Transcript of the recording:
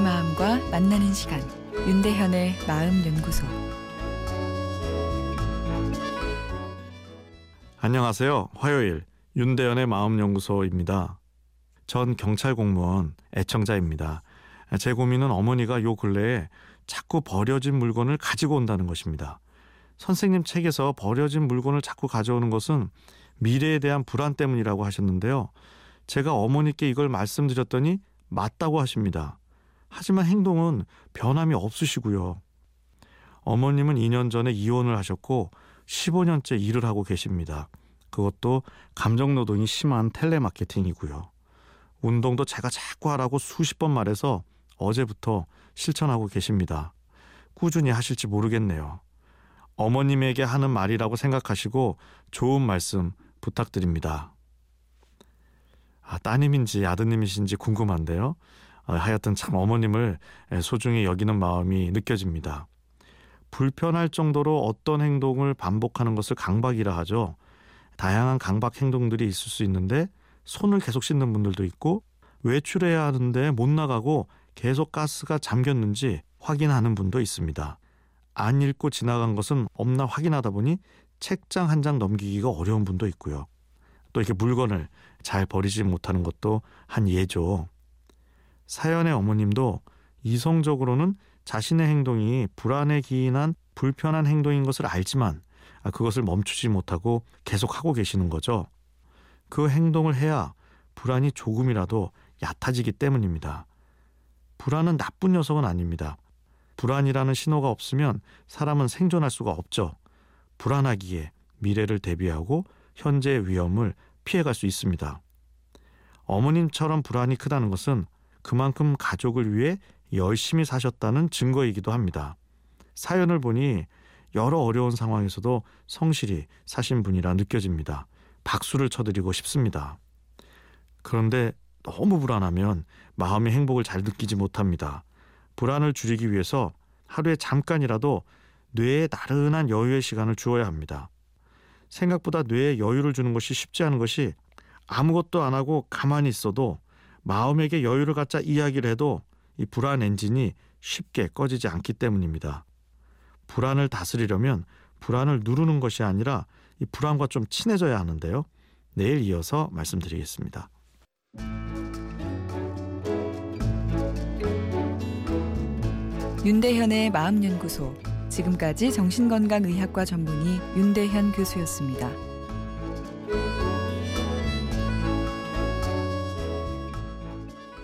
마음과 만나는 시간 윤대현의 마음 연구소 안녕하세요. 화요일 윤대현의 마음 연구소입니다. 전 경찰 공무원 애청자입니다. 제 고민은 어머니가 요 근래에 자꾸 버려진 물건을 가지고 온다는 것입니다. 선생님 책에서 버려진 물건을 자꾸 가져오는 것은 미래에 대한 불안 때문이라고 하셨는데요. 제가 어머니께 이걸 말씀드렸더니 맞다고 하십니다. 하지만 행동은 변함이 없으시고요. 어머님은 2년 전에 이혼을 하셨고 15년째 일을 하고 계십니다. 그것도 감정 노동이 심한 텔레마케팅이고요. 운동도 제가 자꾸 하라고 수십 번 말해서 어제부터 실천하고 계십니다. 꾸준히 하실지 모르겠네요. 어머님에게 하는 말이라고 생각하시고 좋은 말씀 부탁드립니다. 아, 따님인지 아드님이신지 궁금한데요. 아, 하여튼 참 어머님을 소중히 여기는 마음이 느껴집니다. 불편할 정도로 어떤 행동을 반복하는 것을 강박이라 하죠. 다양한 강박 행동들이 있을 수 있는데 손을 계속 씻는 분들도 있고 외출해야 하는데 못 나가고 계속 가스가 잠겼는지 확인하는 분도 있습니다. 안 읽고 지나간 것은 없나 확인하다 보니 책장 한 장 넘기기가 어려운 분도 있고요. 또 이렇게 물건을 잘 버리지 못하는 것도 한 예죠. 사연의 어머님도 이성적으로는 자신의 행동이 불안에 기인한 불편한 행동인 것을 알지만 그것을 멈추지 못하고 계속 하고 계시는 거죠. 그 행동을 해야 불안이 조금이라도 얕아지기 때문입니다. 불안은 나쁜 녀석은 아닙니다. 불안이라는 신호가 없으면 사람은 생존할 수가 없죠. 불안하기에 미래를 대비하고 현재의 위험을 피해갈 수 있습니다. 어머님처럼 불안이 크다는 것은 그만큼 가족을 위해 열심히 사셨다는 증거이기도 합니다. 사연을 보니 여러 어려운 상황에서도 성실히 사신 분이라 느껴집니다. 박수를 쳐드리고 싶습니다. 그런데 너무 불안하면 마음의 행복을 잘 느끼지 못합니다. 불안을 줄이기 위해서 하루에 잠깐이라도 뇌에 나른한 여유의 시간을 주어야 합니다. 생각보다 뇌에 여유를 주는 것이 쉽지 않은 것이 아무것도 안 하고 가만히 있어도 마음에게 여유를 갖자 이야기를 해도 이 불안 엔진이 쉽게 꺼지지 않기 때문입니다. 불안을 다스리려면 불안을 누르는 것이 아니라 이 불안과 좀 친해져야 하는데요. 내일 이어서 말씀드리겠습니다. 윤대현의 마음연구소 지금까지 정신건강의학과 전문의 윤대현 교수였습니다.